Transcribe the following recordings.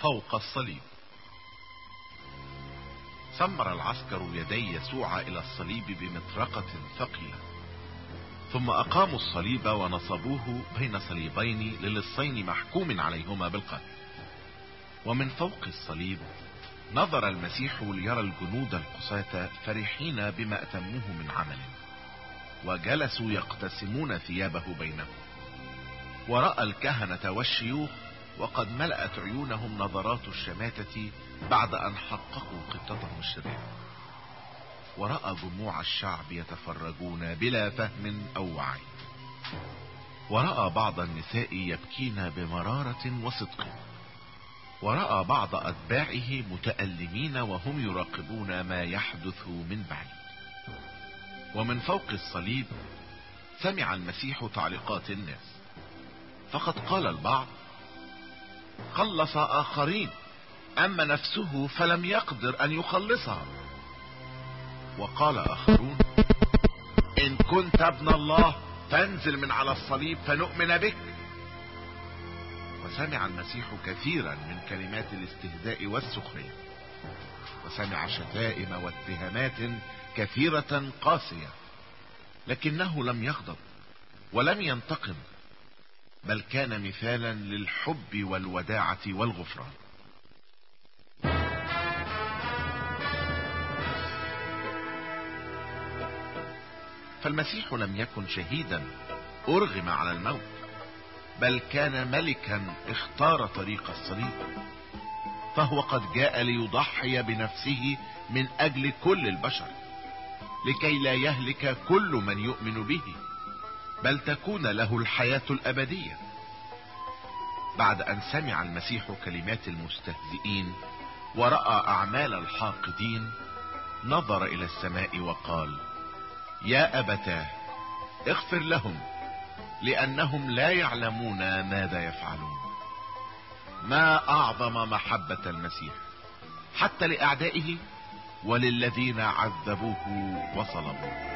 فوق الصليب. سمر العسكر يدي يسوع إلى الصليب بمطرقة ثقيلة. ثم أقاموا الصليب ونصبوه بين صليبين للصين محكوم عليهما بالقتل. ومن فوق الصليب نظر المسيح ليرى الجنود القساة فرحين بما أتموه من عمل وجلسوا يقتسمون ثيابه بينهم. ورأى الكهنة والشيوخ وقد ملأت عيونهم نظرات الشماتة بعد أن حققوا خطتهم الشريرة ورأى جموع الشعب يتفرجون بلا فهم أو وعي. ورأى بعض النساء يبكين بمرارة وصدق. ورأى بعض أتباعه متألمين وهم يراقبون ما يحدث من بعيد. ومن فوق الصليب سمع المسيح تعليقات الناس. فقد قال البعض خلص آخرين. أما نفسه فلم يقدر أن يخلصها. وقال آخرون إن كنت ابن الله فانزل من على الصليب فنؤمن بك. وسمع المسيح كثيرا من كلمات الاستهزاء والسخرية. وسمع شتائم واتهامات كثيرة قاسية لكنه لم يغضب ولم ينتقم. بل كان مثالا للحب والوداعة والغفران. فالمسيح لم يكن شهيدا أرغم على الموت بل كان ملكا اختار طريق الصليب. فهو قد جاء ليضحي بنفسه من أجل كل البشر لكي لا يهلك كل من يؤمن به. بل تكون له الحياة الأبدية. بعد أن سمع المسيح كلمات المستهزئين ورأى أعمال الحاقدين نظر إلى السماء وقال يا أبتاه اغفر لهم لأنهم لا يعلمون ماذا يفعلون. ما أعظم محبة المسيح حتى لأعدائه وللذين عذبوه وصلبوه.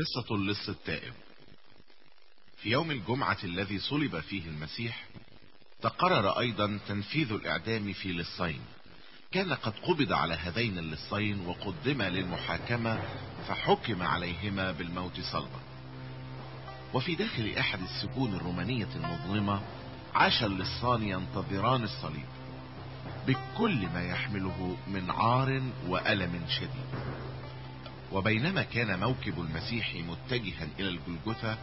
قصة اللص التائب في يوم الجمعة الذي صلب فيه المسيح تقرر أيضا تنفيذ الإعدام في لصين كان قد قبض على هذين اللصين وقدم للمحاكمة فحكم عليهما بالموت صلبا. وفي داخل احد السجون الرومانية المظلمة عاش اللصان ينتظران الصليب. بكل ما يحمله من عار وألم شديد. وبينما كان موكب المسيح متجها إلى الجلجثة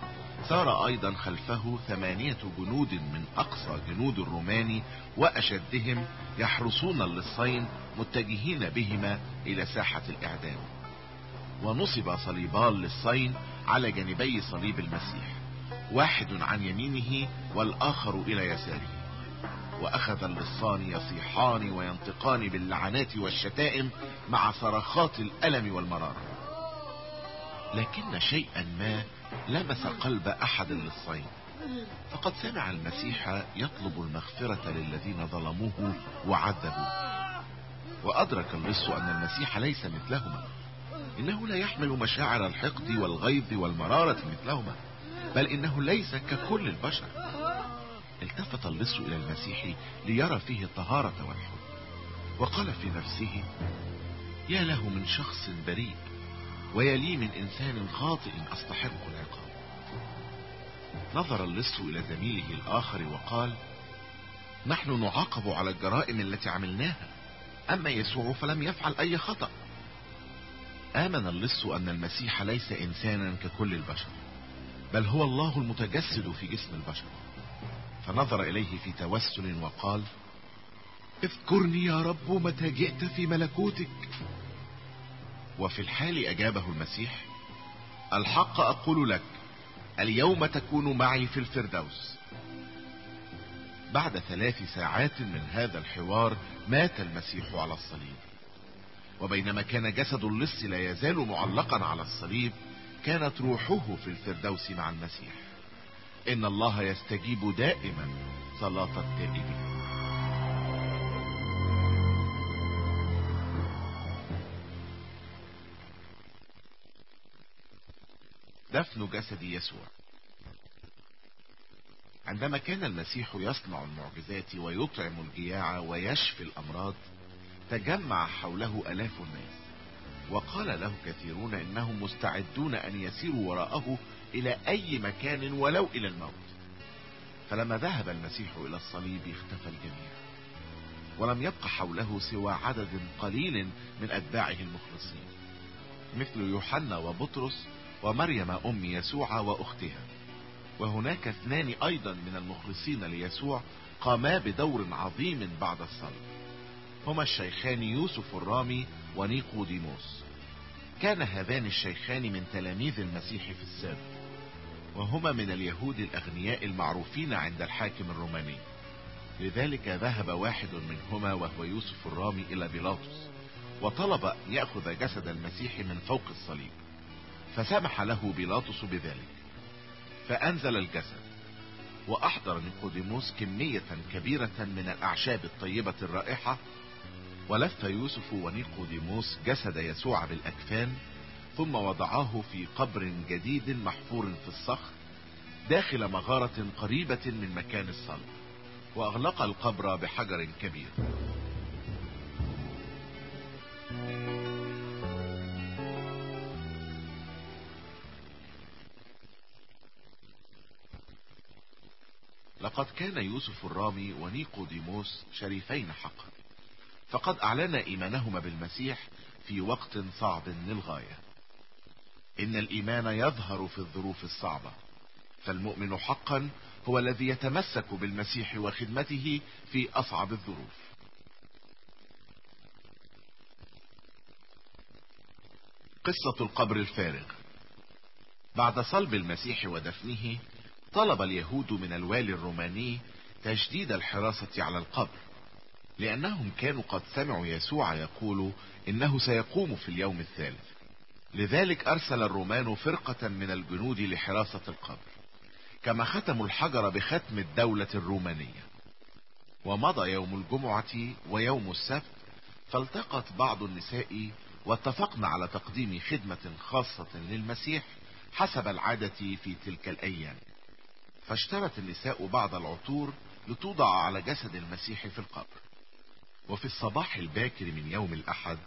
سار أيضا خلفه ثمانية جنود من أقصى جنود الرومان وأشدهم يحرسون اللصين متجهين بهما إلى ساحة الإعدام. ونصب صليبان للصين على جانبي صليب المسيح واحد عن يمينه والآخر إلى يساره. وأخذ اللصان يصيحان وينطقان باللعنات والشتائم مع صرخات الألم والمرارة. لكن شيئا ما لمس قلب أحد اللصين فقد سمع المسيح يطلب المغفرة للذين ظلموه وعذبوه. وأدرك اللص أن المسيح ليس مثلهما. إنه لا يحمل مشاعر الحقد والغيظ والمرارة مثلهما بل إنه ليس ككل البشر. التفت اللص إلى المسيح ليرى فيه الطهارة والحب. وقال في نفسه يا له من شخص بريء. ويلي من إنسان خاطئ استحق العقاب. نظر اللص إلى زميله الآخر وقال نحن نعاقب على الجرائم التي عملناها. أما يسوع فلم يفعل أي خطأ. آمن اللص أن المسيح ليس إنسانا ككل البشر بل هو الله المتجسد في جسم البشر. فنظر إليه في توسل وقال اذكرني يا رب متى جئت في ملكوتك. وفي الحال أجابه المسيح الحق أقول لك اليوم تكون معي في الفردوس. بعد ثلاث ساعات من هذا الحوار مات المسيح على الصليب. وبينما كان جسد اللص لا يزال معلقا على الصليب كانت روحه في الفردوس مع المسيح. إن الله يستجيب دائما صلاة التائبين. دفن جسد يسوع. عندما كان المسيح يصنع المعجزات ويطعم الجياع ويشفي الأمراض تجمع حوله ألاف الناس وقال له كثيرون إنهم مستعدون أن يسيروا وراءه إلى أي مكان ولو إلى الموت. فلما ذهب المسيح إلى الصليب اختفى الجميع ولم يبق حوله سوى عدد قليل من أتباعه المخلصين مثل يوحنا وبطرس ومريم أم يسوع وأختها. وهناك اثنان أيضا من المخلصين ليسوع قاما بدور عظيم بعد الصلب. هما الشيخان يوسف الرامي ونيقوديموس. كان هذان الشيخان من تلاميذ المسيح في السابق. وهما من اليهود الأغنياء المعروفين عند الحاكم الروماني. لذلك ذهب واحد منهما وهو يوسف الرامي إلى بيلاطس وطلب يأخذ جسد المسيح من فوق الصليب. فسمح له بيلاطس بذلك فأنزل الجسد وأحضر نيقوديموس كمية كبيرة من الأعشاب الطيبة الرائحة ولف يوسف ونيقوديموس جسد يسوع بالأكفان ثم وضعاه في قبر جديد محفور في الصخر داخل مغارة قريبة من مكان الصلب وأغلق القبر بحجر كبير. لقد كان يوسف الرامي ونيقوديموس شريفين حقا فقد أعلن إيمانهما بالمسيح في وقت صعب للغاية. إن الإيمان يظهر في الظروف الصعبة فالمؤمن حقا هو الذي يتمسك بالمسيح وخدمته في أصعب الظروف. قصة القبر الفارغ. بعد صلب المسيح ودفنه طلب اليهود من الوالي الروماني تجديد الحراسة على القبر لأنهم كانوا قد سمعوا يسوع يقول إنه سيقوم في اليوم الثالث. لذلك أرسل الرومان فرقة من الجنود لحراسة القبر كما ختموا الحجر بختم الدولة الرومانية. ومضى يوم الجمعة ويوم السبت فالتقت بعض النساء واتفقن على تقديم خدمة خاصة للمسيح حسب العادة في تلك الأيام. فاشترت النساء بعض العطور لتوضع على جسد المسيح في القبر وفي الصباح الباكر من يوم الأحد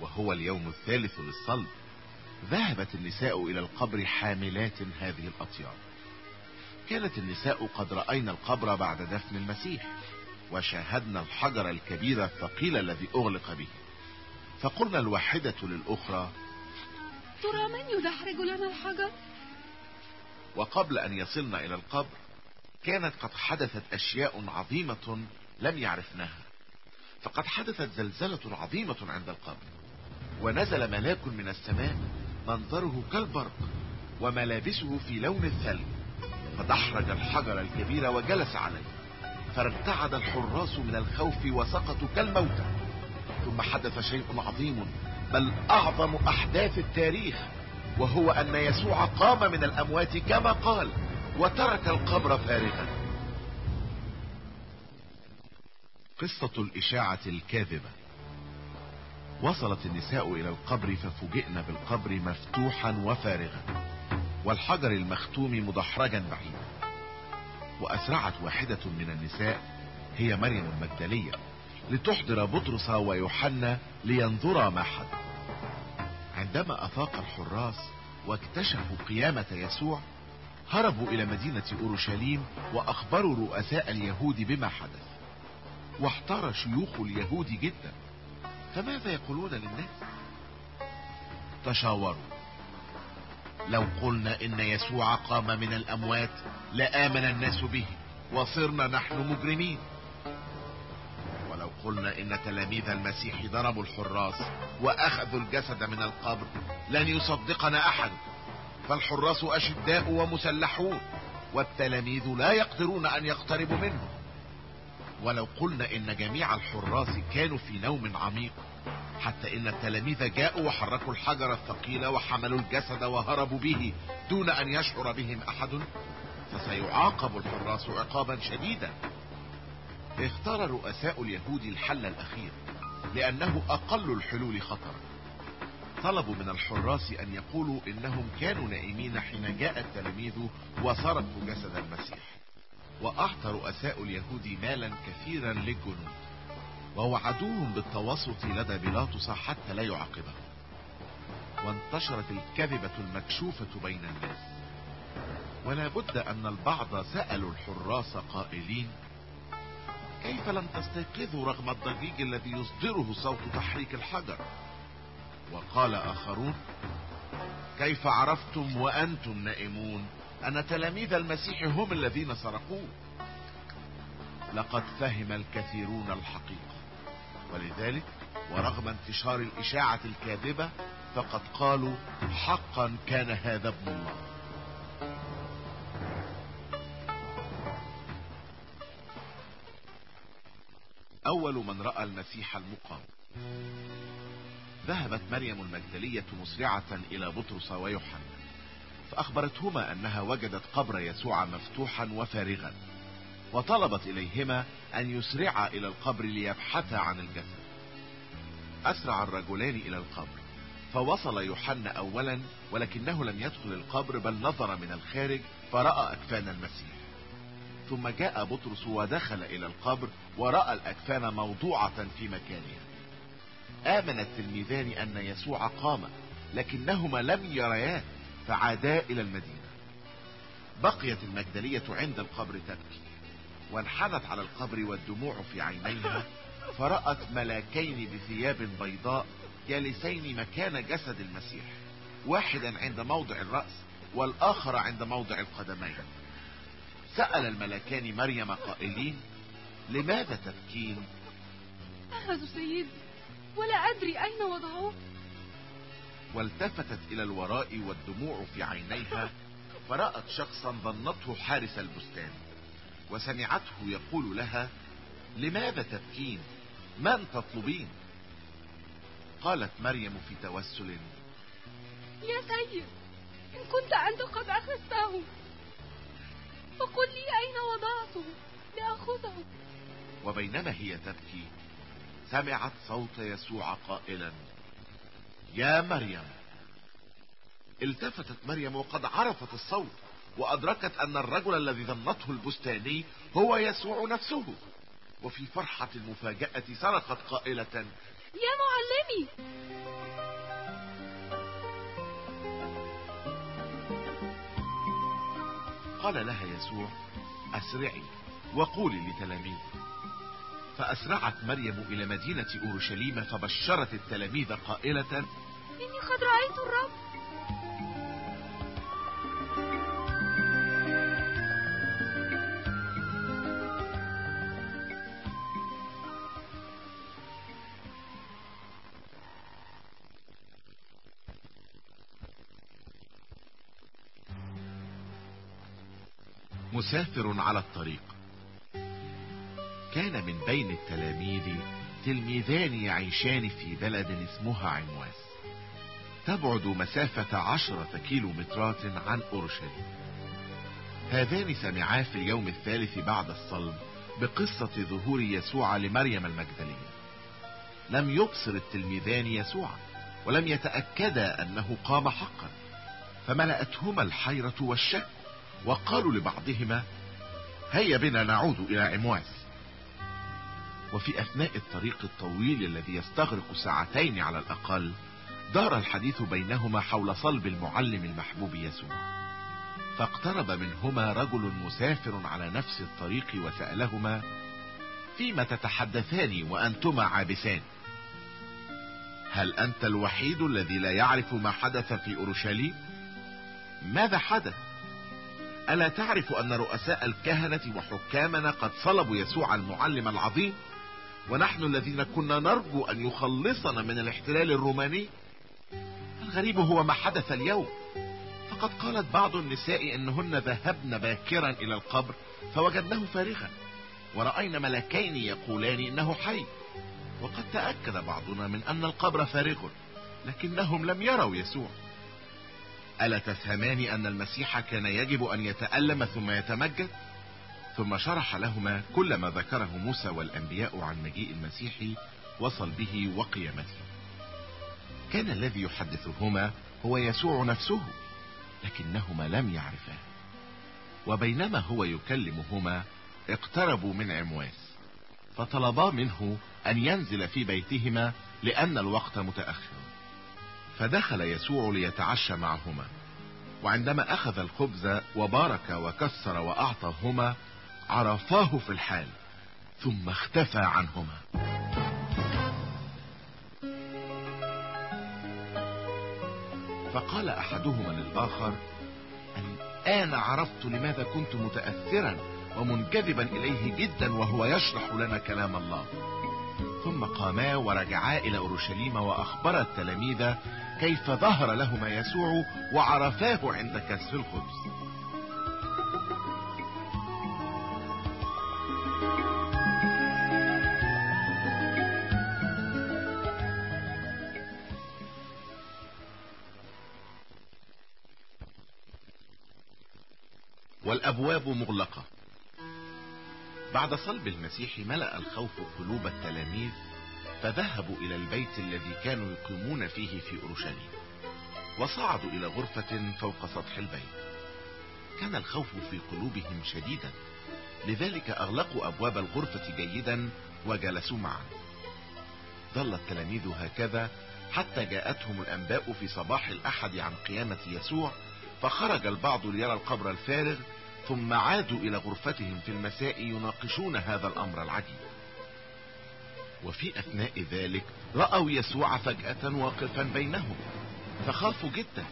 وهو اليوم الثالث للصلب ذهبت النساء إلى القبر حاملات هذه الأطيار كانت النساء قد رأينا القبر بعد دفن المسيح وشاهدنا الحجر الكبير الثقيل الذي أغلق به. فقلنا الواحدة للأخرى ترى من يدحرج لنا الحجر؟ وقبل أن يصلنا إلى القبر كانت قد حدثت أشياء عظيمة لم يعرفناها. فقد حدثت زلزلة عظيمة عند القبر ونزل ملاك من السماء منظره كالبرق وملابسه في لون الثلج فدحرج الحجر الكبير وجلس عليه فارتعد الحراس من الخوف وسقطوا كالموتى. ثم حدث شيء عظيم بل أعظم أحداث التاريخ. وهو أن يسوع قام من الأموات كما قال وترك القبر فارغا. قصة الإشاعة الكاذبة. وصلت النساء إلى القبر ففوجئن بالقبر مفتوحا وفارغا والحجر المختوم مدحرجا بعيدا. وأسرعت واحدة من النساء هي مريم المجدلية لتحضر بطرس ويوحنا لينظرا ما حدث. عندما أفاق الحراس واكتشفوا قيامة يسوع هربوا إلى مدينة أورشليم وأخبروا رؤساء اليهود بما حدث. واحتار شيوخ اليهود جدا. فماذا يقولون للناس؟ تشاوروا. لو قلنا إن يسوع قام من الأموات لآمن الناس به وصرنا نحن مجرمين. قلنا إن تلاميذ المسيح ضربوا الحراس وأخذوا الجسد من القبر. لن يصدقنا أحد. فالحراس أشداء ومسلحون والتلاميذ لا يقدرون أن يقتربوا منه. ولو قلنا إن جميع الحراس كانوا في نوم عميق حتى إن التلاميذ جاءوا وحركوا الحجر الثقيل وحملوا الجسد وهربوا به دون أن يشعر بهم أحد فسيعاقب الحراس عقابا شديدا. اختار رؤساء اليهود الحل الأخير لأنه أقل الحلول خطرا. طلبوا من الحراس أن يقولوا إنهم كانوا نائمين حين جاء التلاميذ وسرقوا جسد المسيح. وأعطى رؤساء اليهود مالا كثيرا للجنود ووعدوهم بالتوسط لدى بيلاطس حتى لا يعاقبهم. وانتشرت الكذبة المكشوفة بين الناس. ولا بد أن البعض سألوا الحراس قائلين كيف لم تستيقظوا رغم الضجيج الذي يصدره صوت تحريك الحجر؟ وقال آخرون كيف عرفتم وأنتم نائمون؟ أن تلاميذ المسيح هم الذين سرقوه. لقد فهم الكثيرون الحقيقة. ولذلك ورغم انتشار الإشاعة الكاذبة فقد قالوا حقا كان هذا ابن الله. أول من رأى المسيح المقام. ذهبت مريم المجدلية مسرعة إلى بطرس ويوحنا فأخبرتهما أنها وجدت قبر يسوع مفتوحا وفارغا وطلبت إليهما أن يسرعا إلى القبر ليبحثا عن الجسد. أسرع الرجلان إلى القبر فوصل يوحنا أولا ولكنه لم يدخل القبر بل نظر من الخارج فرأى أكفان المسيح. ثم جاء بطرس ودخل إلى القبر ورأى الأكفان موضوعة في مكانها. آمن التلميذان أن يسوع قام لكنهما لم يرياه فعادا إلى المدينة. بقيت المجدلية عند القبر تبكي. وانحنت على القبر والدموع في عينيها فرأت ملاكين بثياب بيضاء جالسين مكان جسد المسيح واحدا عند موضع الرأس والآخر عند موضع القدمين. سأل الملكان مريم قائلين لماذا تبكين؟ أخذوا سيدي ولا أدري أين وضعوه. والتفتت إلى الوراء والدموع في عينيها فرأت شخصا ظنته حارس البستان وسمعته يقول لها لماذا تبكين؟ من تطلبين؟ قالت مريم في توسل يا سيد إن كنت أنت قد أخذته. فقل لي أين وضعته لأخذه. وبينما هي تبكي. سمعت صوت يسوع قائلا يا مريم. التفتت مريم وقد عرفت الصوت وأدركت أن الرجل الذي ظنته البستاني هو يسوع نفسه. وفي فرحة المفاجأة صرخت قائلة يا معلمي. قال لها يسوع أسرعي وقولي لتلاميذي. فأسرعت مريم إلى مدينة أورشليم فبشرت التلاميذ قائلة إني قد رأيت الرب. مسافر على الطريق. كان من بين التلاميذ تلميذان يعيشان في بلد اسمها عمواس تبعد مسافة عشرة كيلو مترات عن أورشليم. هذان سمعا في اليوم الثالث بعد الصلب بقصة ظهور يسوع لمريم المجدلية. لم يبصر التلميذان يسوع ولم يتأكدا أنه قام حقا. فملأتهما الحيرة والشك وقالوا لبعضهما هيا بنا نعود إلى عمواس وفي أثناء الطريق الطويل الذي يستغرق ساعتين على الأقل دار الحديث بينهما حول صلب المعلم المحبوب يسوع. فاقترب منهما رجل مسافر على نفس الطريق وسألهما فيما تتحدثان وأنتما عابسان؟ هل أنت الوحيد الذي لا يعرف ما حدث في أورشليم؟ ماذا حدث؟ ألا تعرف أن رؤساء الكهنة وحكامنا قد صلبوا يسوع المعلم العظيم؟ ونحن الذين كنا نرجو أن يخلصنا من الاحتلال الروماني. الغريب هو ما حدث اليوم. فقد قالت بعض النساء إنهن ذهبن باكرا إلى القبر فوجدناه فارغا. ورأينا ملكين يقولان إنه حي. وقد تأكد بعضنا من أن القبر فارغ لكنهم لم يروا يسوع. ألا تفهمان أن المسيح كان يجب أن يتألم ثم يتمجد؟ ثم شرح لهما كل ما ذكره موسى والأنبياء عن مجيء المسيح وصل به وقيامته. كان الذي يحدثهما هو يسوع نفسه لكنهما لم يعرفاه وبينما هو يكلمهما اقتربوا من عمواس فطلبا منه أن ينزل في بيتهما لأن الوقت متأخر. فدخل يسوع ليتعشى معهما وعندما أخذ الخبز وبارك وكسر وأعطاهما عرفاه في الحال ثم اختفى عنهما. فقال أحدهما للآخر الان عرفت لماذا كنت متاثرا ومنجذبا إليه جدا وهو يشرح لنا كلام الله. ثم قاما ورجعا إلى أورشليم وأخبر التلاميذ كيف ظهر لهما يسوع وعرفاه عند كسر الخبز والابواب مغلقة. بعد صلب المسيح ملأ الخوف قلوب التلاميذ فذهبوا إلى البيت الذي كانوا يقيمون فيه في أورشليم وصعدوا إلى غرفة فوق سطح البيت. كان الخوف في قلوبهم شديدا لذلك أغلقوا أبواب الغرفة جيدا وجلسوا معا. ظل التلاميذ هكذا حتى جاءتهم الأنباء في صباح الأحد عن قيامة يسوع فخرج البعض ليرى القبر الفارغ ثم عادوا إلى غرفتهم في المساء يناقشون هذا الأمر العجيب. وفي أثناء ذلك رأوا يسوع فجأة واقفا بينهم فخافوا جدا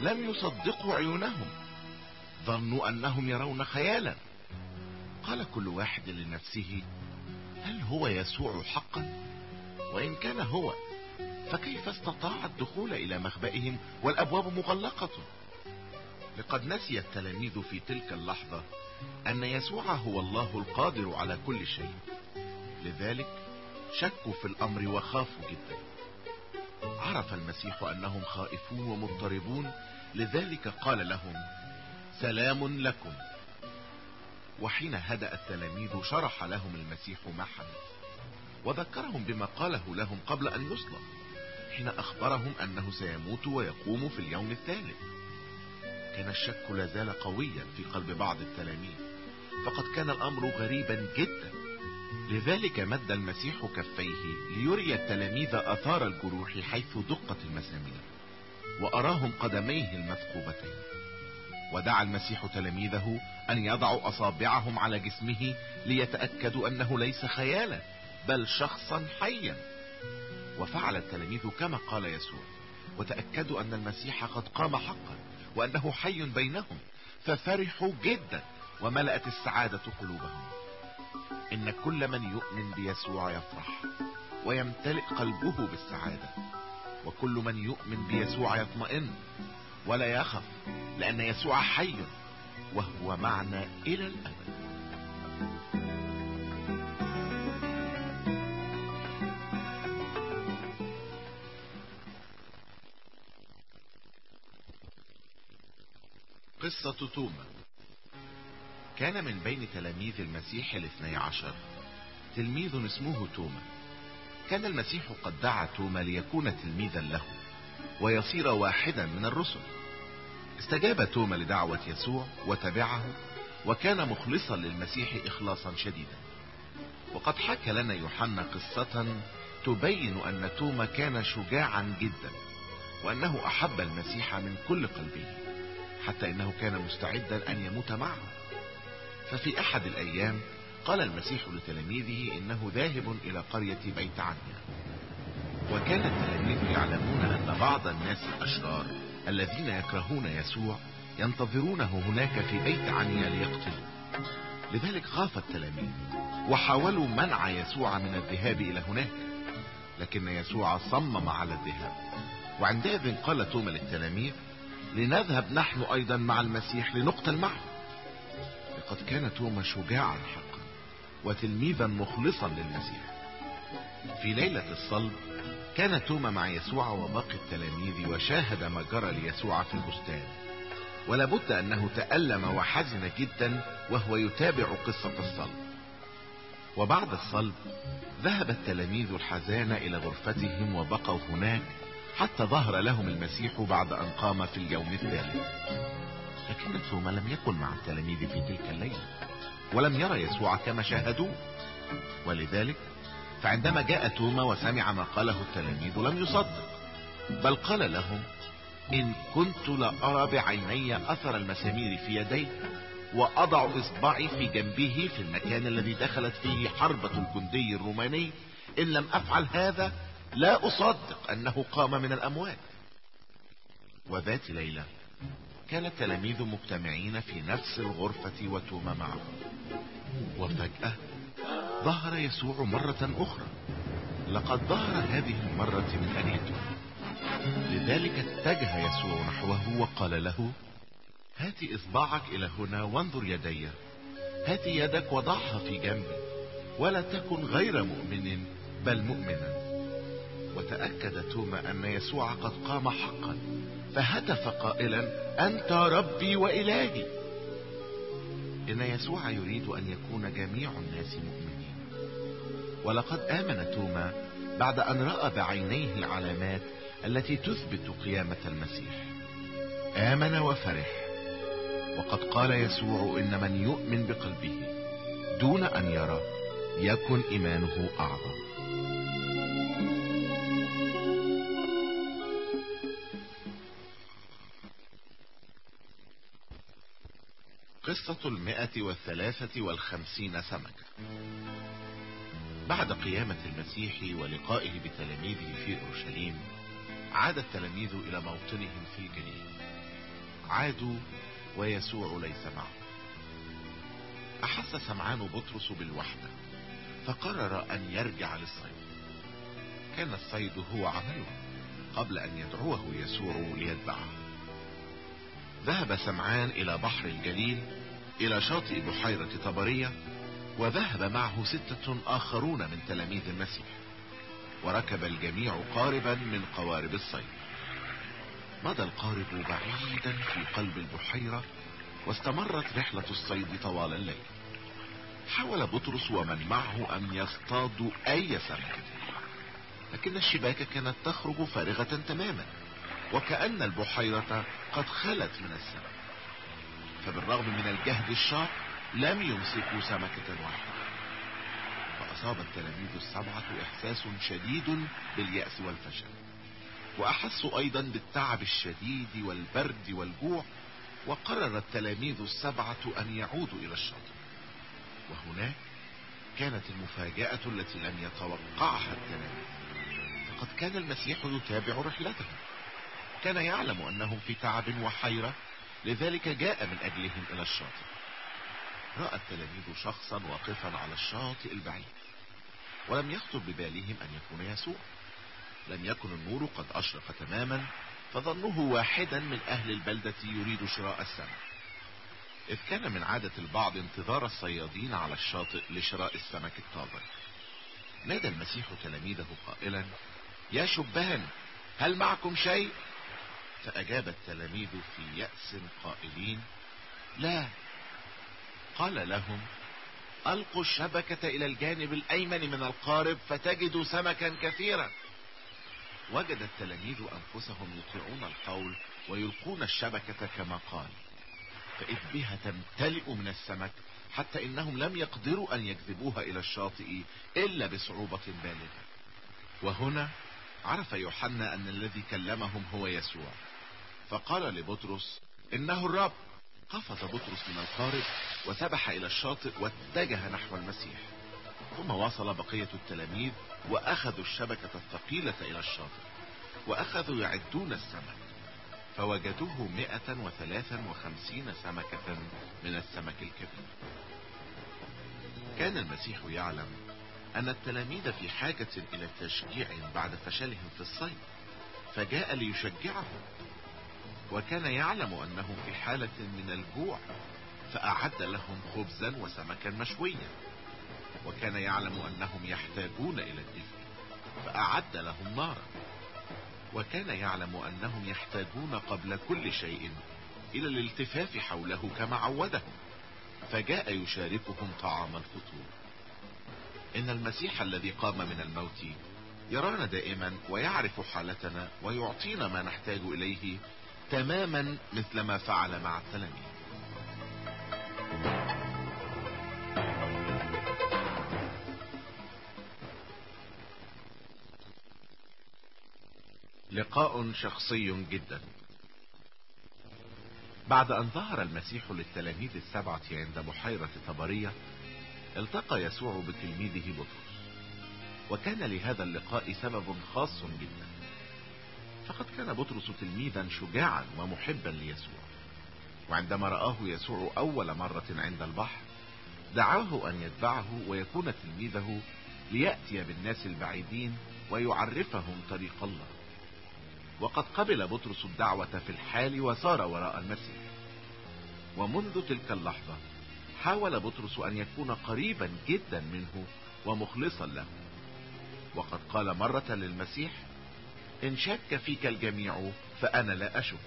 لم يصدقوا عيونهم ظنوا أنهم يرون خيالا. قال كل واحد لنفسه هل هو يسوع حقا؟ وإن كان هو فكيف استطاع الدخول إلى مخبئهم والأبواب مغلقة؟ لقد نسي التلاميذ في تلك اللحظة أن يسوع هو الله القادر على كل شيء. لذلك شكوا في الأمر وخافوا جدا. عرف المسيح أنهم خائفون ومضطربون لذلك قال لهم سلام لكم. وحين هدأ التلاميذ شرح لهم المسيح ما حدث وذكرهم بما قاله لهم قبل أن يصلب حين أخبرهم أنه سيموت ويقوم في اليوم الثالث. كان الشك لازال قويا في قلب بعض التلاميذ. فقد كان الأمر غريبا جدا. لذلك مد المسيح كفيه ليري التلاميذ آثار الجروح حيث دقت المسامير وأراهم قدميه المثقوبتين. ودعا المسيح تلاميذه أن يضعوا أصابعهم على جسمه ليتأكدوا أنه ليس خيالا بل شخصا حيا. وفعل التلاميذ كما قال يسوع وتأكدوا أن المسيح قد قام حقا. وأنه حي بينهم ففرحوا جدا وملأت السعادة قلوبهم. إن كل من يؤمن بيسوع يفرح ويمتلئ قلبه بالسعادة. وكل من يؤمن بيسوع يطمئن ولا يخف لأن يسوع حي وهو معنا إلى الأبد. قصة توما كان من بين تلاميذ المسيح الاثني عشر. تلميذ اسمه توما كان المسيح قد دعا توما ليكون تلميذا له ويصير واحدا من الرسل. استجاب توما لدعوة يسوع وتبعه وكان مخلصا للمسيح اخلاصا شديدا. وقد حكى لنا يوحنا قصة تبين أن توما كان شجاعا جدا وأنه أحب المسيح من كل قلبه. حتى إنه كان مستعدا أن يموت معه. ففي أحد الأيام قال المسيح لتلاميذه إنه ذاهب إلى قرية بيت عنيا وكان التلاميذ يعلمون أن بعض الناس الأشرار الذين يكرهون يسوع ينتظرونه هناك في بيت عنيا ليقتلوه. لذلك خاف التلاميذ وحاولوا منع يسوع من الذهاب إلى هناك. لكن يسوع صمم على الذهاب. وعندئذ قال توما للتلاميذ لنذهب نحن أيضا مع المسيح لنقتل معه. لقد كان توما شجاعا حقا وتلميذا مخلصا للمسيح. في ليلة الصلب كان توما مع يسوع وباقي التلاميذ وشاهد ما جرى ليسوع في البستان. ولابد أنه تألم وحزن جدا وهو يتابع قصة الصلب. وبعد الصلب ذهب التلاميذ الحزان إلى غرفتهم وبقوا هناك حتى ظهر لهم المسيح بعد أن قام في اليوم الثالث. لكن توما لم يكن مع التلاميذ في تلك الليلة ولم يرى يسوع كما شاهدوه ولذلك فعندما جاء توما وسمع ما قاله التلاميذ لم يصدق بل قال لهم إن كنت لأرى بعيني أثر المسامير في يديه وأضع إصبعي في جنبه في المكان الذي دخلت فيه حربة الجندي الروماني إن لم أفعل هذا لا أصدق أنه قام من الأموات. وذات ليلة كان التلاميذ مجتمعين في نفس الغرفة وتوما معهم وفجأة ظهر يسوع مرة أخرى. لقد ظهر هذه المرة من توما لذلك اتجه يسوع نحوه وقال له هات إصبعك إلى هنا وانظر يدي. هات يدك وضعها في جنبي ولا تكن غير مؤمن بل مؤمنا. وتأكد توما أن يسوع قد قام حقا فهتف قائلا أنت ربي وإلهي. إن يسوع يريد أن يكون جميع الناس مؤمنين. ولقد آمن توما بعد أن رأى بعينيه العلامات التي تثبت قيامة المسيح. آمن وفرح. وقد قال يسوع إن من يؤمن بقلبه دون أن يرى يكن إيمانه أعظم. قصة المئة والثلاثة والخمسين سمكة. بعد قيامة المسيح ولقائه بتلاميذه في أورشليم عاد التلاميذ إلى موطنهم في الجليل عادوا ويسوع ليس معهم. أحس سمعان بطرس بالوحدة فقرر أن يرجع للصيد. كان الصيد هو عمله قبل أن يدعوه يسوع ليتبعه. ذهب سمعان إلى بحر الجليل إلى شاطئ بحيرة طبرية وذهب معه ستة آخرون من تلاميذ المسيح وركب الجميع قاربا من قوارب الصيد. مضى القارب بعيدا في قلب البحيرة واستمرت رحلة الصيد طوال الليل. حاول بطرس ومن معه أن يصطادوا أي سمكة لكن الشباك كانت تخرج فارغة تماما وكأن البحيرة قد خلت من السمك. فبالرغم من الجهد الشاق لم يمسكوا سمكة واحدة. فأصاب التلاميذ السبعة إحساس شديد باليأس والفشل. وأحسوا أيضا بالتعب الشديد والبرد والجوع وقرر التلاميذ السبعة أن يعودوا إلى الشاطئ. وهناك كانت المفاجأة التي لم يتوقعها التلاميذ. فقد كان المسيح يتابع رحلتهم. كان يعلم أنهم في تعب وحيرة لذلك جاء من أجلهم إلى الشاطئ. رأى التلاميذ شخصا واقفا على الشاطئ البعيد ولم يخطر ببالهم أن يكون يسوع. لم يكن النور قد أشرق تماما فظنوه واحدا من أهل البلدة يريد شراء السمك إذ كان من عادة البعض انتظار الصيادين على الشاطئ لشراء السمك الطازج نادى المسيح تلاميذه قائلا يا شبان هل معكم شيء؟ فأجاب التلاميذ في يأس قائلين لا. قال لهم ألقوا الشبكة إلى الجانب الأيمن من القارب فتجدوا سمكا كثيرا. وجد التلاميذ أنفسهم يطيعون القول ويلقون الشبكة كما قال فإذ بها تمتلئ من السمك حتى إنهم لم يقدروا أن يجذبوها إلى الشاطئ إلا بصعوبة بالغة. وهنا عرف يوحنا أن الذي كلمهم هو يسوع. فقال لبطرس إنه الرب. قفز بطرس من القارب وسبح إلى الشاطئ واتجه نحو المسيح. ثم وصل بقية التلاميذ وأخذوا الشبكة الثقيلة إلى الشاطئ وأخذوا يعدون السمك. فوجدوه مئة وثلاثا وخمسين سمكة من السمك الكبير. كان المسيح يعلم أن التلاميذ في حاجة إلى تشجيع بعد فشلهم في الصيد. فجاء ليشجعهم. وكان يعلم أنهم في حالة من الجوع فأعد لهم خبزا وسمكا مشويا. وكان يعلم أنهم يحتاجون إلى الدفء فأعد لهم نارا. وكان يعلم أنهم يحتاجون قبل كل شيء إلى الالتفاف حوله كما عودهم فجاء يشاركهم طعام الفطور إن المسيح الذي قام من الموت يرانا دائما ويعرف حالتنا ويعطينا ما نحتاج إليه تماما مثل ما فعل مع التلاميذ لقاء شخصي جدا. بعد أن ظهر المسيح للتلاميذ السبعة عند بحيرة طبرية التقى يسوع بتلميذه بطرس. وكان لهذا اللقاء سبب خاص جدا. فقد كان بطرس تلميذا شجاعا ومحبا ليسوع. وعندما رآه يسوع أول مرة عند البحر دعاه أن يتبعه ويكون تلميذه ليأتي بالناس البعيدين ويعرفهم طريق الله. وقد قبل بطرس الدعوة في الحال وسار وراء المسيح. ومنذ تلك اللحظة حاول بطرس أن يكون قريبا جدا منه ومخلصا له. وقد قال مرة للمسيح إن شك فيك الجميع فأنا لا أشك.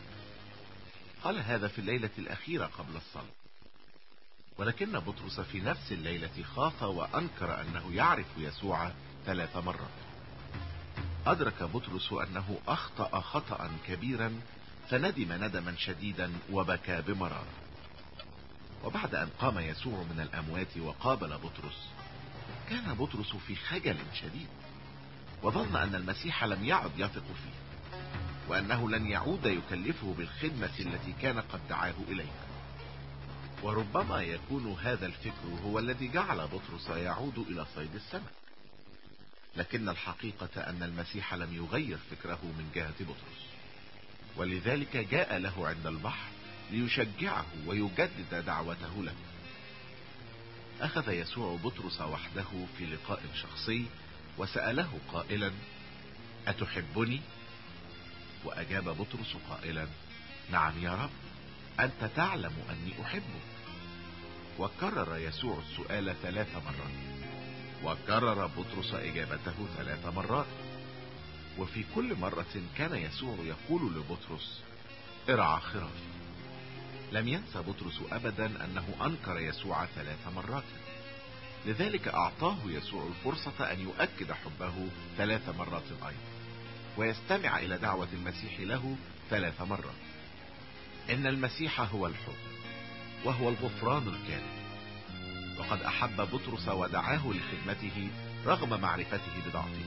قال هذا في الليلة الأخيرة قبل الصلاة. ولكن بطرس في نفس الليلة خاف وأنكر أنه يعرف يسوع ثلاث مرات. أدرك بطرس أنه أخطأ خطأ كبيرا فندم ندما شديدا وبكى بمرارة. وبعد أن قام يسوع من الأموات وقابل بطرس كان بطرس في خجل شديد. وظن أن المسيح لم يعد يثق فيه وأنه لن يعود يكلفه بالخدمة التي كان قد دعاه إليها. وربما يكون هذا الفكر هو الذي جعل بطرس يعود إلى صيد السمك. لكن الحقيقة أن المسيح لم يغير فكره من جهة بطرس. ولذلك جاء له عند البحر ليشجعه ويجدد دعوته له. أخذ يسوع بطرس وحده في لقاء شخصي وسأله قائلا أتحبني؟ وأجاب بطرس قائلا نعم يا رب أنت تعلم أني أحبك. وكرر يسوع السؤال ثلاث مرات. وكرر بطرس إجابته ثلاث مرات. وفي كل مرة كان يسوع يقول لبطرس ارعى خرافي. لم ينسى بطرس أبدا أنه أنكر يسوع ثلاث مرات. لذلك أعطاه يسوع الفرصة أن يؤكد حبه ثلاث مرات أيضا ويستمع إلى دعوة المسيح له ثلاث مرات. إن المسيح هو الحب وهو الغفران الكامل. وقد أحب بطرس ودعاه لخدمته رغم معرفته بضعفه.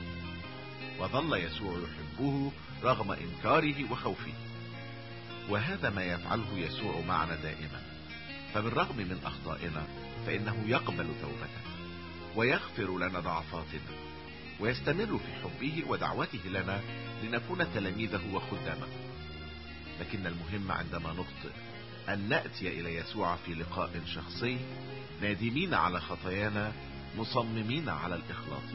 وظل يسوع يحبه رغم إنكاره وخوفه. وهذا ما يفعله يسوع معنا دائما. فبالرغم من أخطائنا فإنه يقبل توبتنا ويغفر لنا ضعفاتنا ويستمر في حبه ودعوته لنا لنكون تلاميذه وخدامه. لكن المهم عندما نخطئ أن نأتي إلى يسوع في لقاء شخصي نادمين على خطايانا مصممين على الإخلاص.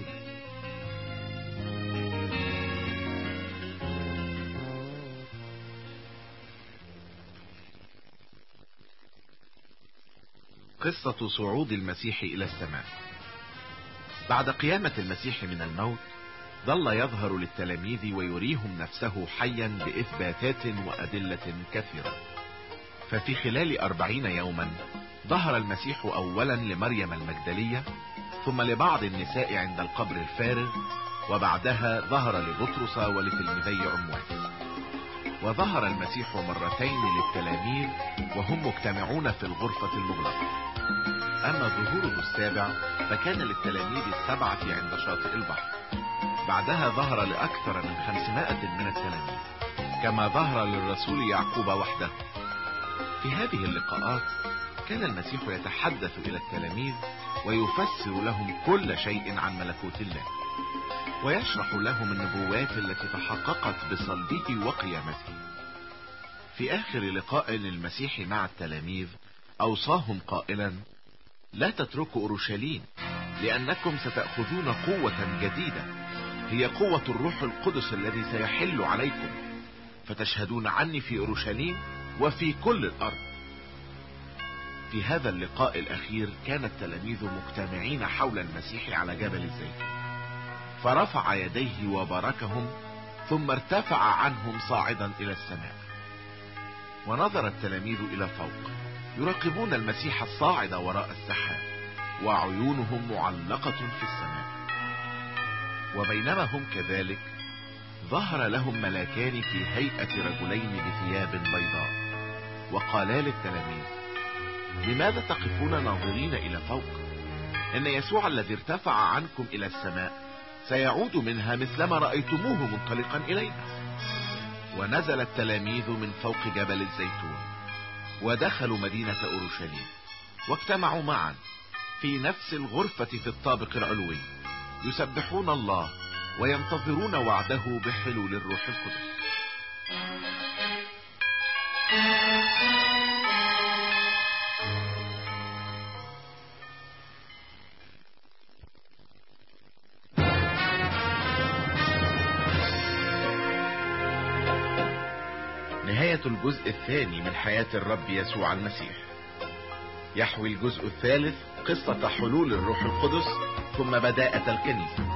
قصة صعود المسيح إلى السماء. بعد قيامة المسيح من الموت ظل يظهر للتلاميذ ويريهم نفسه حيا بإثباتات وأدلة كثيرة. ففي خلال أربعين يوما ظهر المسيح أولا لمريم المجدلية ثم لبعض النساء عند القبر الفارغ وبعدها ظهر لبطرس ولتلميذي عمواس وظهر المسيح مرتين للتلاميذ وهم مجتمعون في الغرفة المغلقة. أما ظهوره السابع فكان للتلاميذ السبعة عند شاطئ البحر. بعدها ظهر لأكثر من خمسمائة من التلاميذ كما ظهر للرسول يعقوب وحده. في هذه اللقاءات كان المسيح يتحدث إلى التلاميذ ويفسر لهم كل شيء عن ملكوت الله ويشرح لهم النبوات التي تحققت بصلبه وقيامته. في آخر لقاء للمسيح مع التلاميذ أوصاهم قائلا لا تتركوا أورشليم لأنكم ستأخذون قوة جديدة. هي قوة الروح القدس الذي سيحل عليكم. فتشهدون عني في أورشليم وفي كل الأرض. في هذا اللقاء الأخير كان التلاميذ مجتمعين حول المسيح على جبل الزيتون فرفع يديه وباركهم ثم ارتفع عنهم صاعدا إلى السماء. ونظر التلاميذ إلى فوق. يراقبون المسيح الصاعد وراء السحاب وعيونهم معلقة في السماء. وبينما هم كذلك ظهر لهم ملاكان في هيئة رجلين بثياب بيضاء. وقالا للتلاميذ لماذا تقفون ناظرين إلى فوق؟ إن يسوع الذي ارتفع عنكم إلى السماء سيعود منها مثلما رأيتموه منطلقا إلينا ونزل التلاميذ من فوق جبل الزيتون. ودخلوا مدينة أورشليم. واجتمعوا معا في نفس الغرفة في الطابق العلوي. يسبحون الله وينتظرون وعده بحلول الروح القدس. الجزء الثاني من حياة الرب يسوع المسيح. يحوي الجزء الثالث قصة حلول الروح القدس ثم بداءة الكنيسة.